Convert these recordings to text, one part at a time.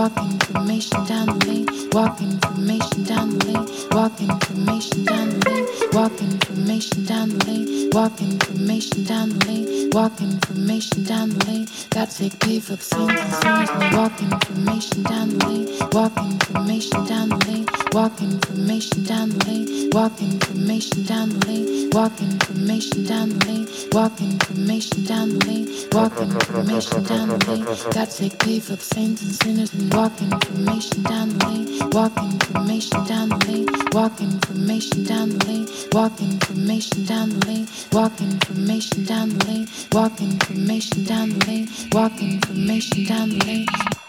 walking information down the lane, walking information down the lane, walking information down the lane, walking information down the lane, walking information down the lane, walking information down the lane. Got take pay for the sins and and walking information down the lane, walking information down the lane, walking information down the lane, walking information down the lane, walking information down the lane, walking information down the lane, walking information down the lane. Got take pay for the saints and sinners and walking information down the lane, walking information down the lane, walking information down the lane, walking information down the lane, walking information down the lane, walking information down the lane, walking information down the lane.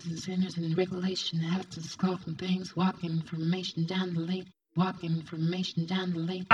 Sinners in regulation have to scoff from things, walking information down the lane, walking information down the lane.